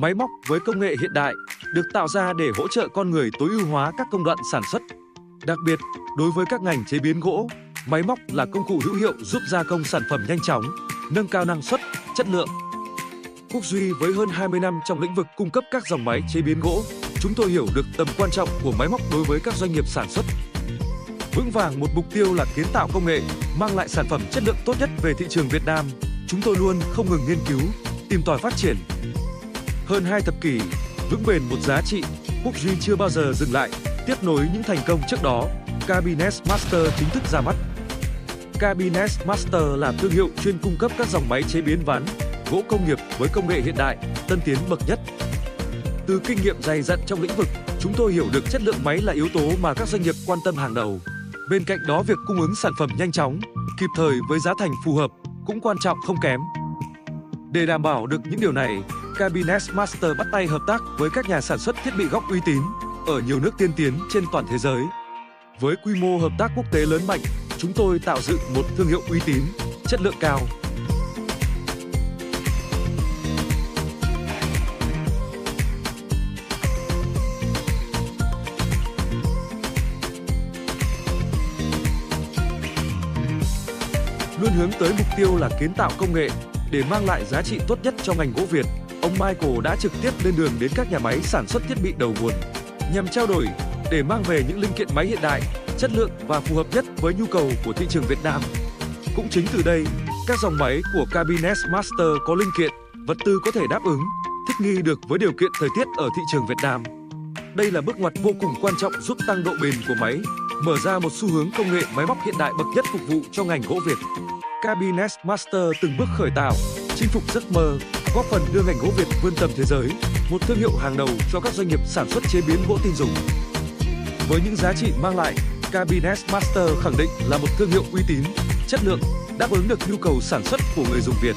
máy móc với công nghệ hiện đại được tạo ra để hỗ trợ con người tối ưu hóa các công đoạn sản xuất. Đặc biệt, đối với các ngành chế biến gỗ, máy móc là công cụ hữu hiệu giúp gia công sản phẩm nhanh chóng, nâng cao năng suất, chất lượng. Quốc Duy với hơn 20 năm trong lĩnh vực cung cấp các dòng máy chế biến gỗ, chúng tôi hiểu được tầm quan trọng của máy móc đối với các doanh nghiệp sản xuất. Vững vàng một mục tiêu là kiến tạo công nghệ, mang lại sản phẩm chất lượng tốt nhất về thị trường Việt Nam. Chúng tôi luôn không ngừng nghiên cứu, tìm tòi phát triển. Hơn hai thập kỷ, vững bền một giá trị, Quốc Duy chưa bao giờ dừng lại, tiếp nối những thành công trước đó. Cabinet Master chính thức ra mắt. Cabinet Master là thương hiệu chuyên cung cấp các dòng máy chế biến ván, gỗ công nghiệp với công nghệ hiện đại, tân tiến bậc nhất. Từ kinh nghiệm dày dặn trong lĩnh vực, chúng tôi hiểu được chất lượng máy là yếu tố mà các doanh nghiệp quan tâm hàng đầu. Bên cạnh đó việc cung ứng sản phẩm nhanh chóng, kịp thời với giá thành phù hợp cũng quan trọng không kém. Để đảm bảo được những điều này, Cabinet Master bắt tay hợp tác với các nhà sản xuất thiết bị góc uy tín ở nhiều nước tiên tiến trên toàn thế giới. Với quy mô hợp tác quốc tế lớn mạnh, chúng tôi tạo dựng một thương hiệu uy tín, chất lượng cao. Luôn hướng tới mục tiêu là kiến tạo công nghệ để mang lại giá trị tốt nhất cho ngành gỗ Việt. Ông Michael đã trực tiếp lên đường đến các nhà máy sản xuất thiết bị đầu nguồn nhằm trao đổi để mang về những linh kiện máy hiện đại, chất lượng và phù hợp nhất với nhu cầu của thị trường Việt Nam. Cũng chính từ đây, các dòng máy của Cabinet Master có linh kiện, vật tư có thể đáp ứng, thích nghi được với điều kiện thời tiết ở thị trường Việt Nam. Đây là bước ngoặt vô cùng quan trọng giúp tăng độ bền của máy, mở ra một xu hướng công nghệ máy móc hiện đại bậc nhất phục vụ cho ngành gỗ Việt. Cabinet Master từng bước khởi tạo, chinh phục giấc mơ, góp phần đưa ngành gỗ Việt vươn tầm thế giới, một thương hiệu hàng đầu cho các doanh nghiệp sản xuất chế biến gỗ tin dùng. Với những giá trị mang lại, Cabinet Master khẳng định là một thương hiệu uy tín, chất lượng, đáp ứng được nhu cầu sản xuất của người dùng Việt.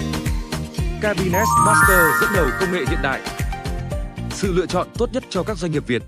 Cabinet Master dẫn đầu công nghệ hiện đại. Sự lựa chọn tốt nhất cho các doanh nghiệp Việt.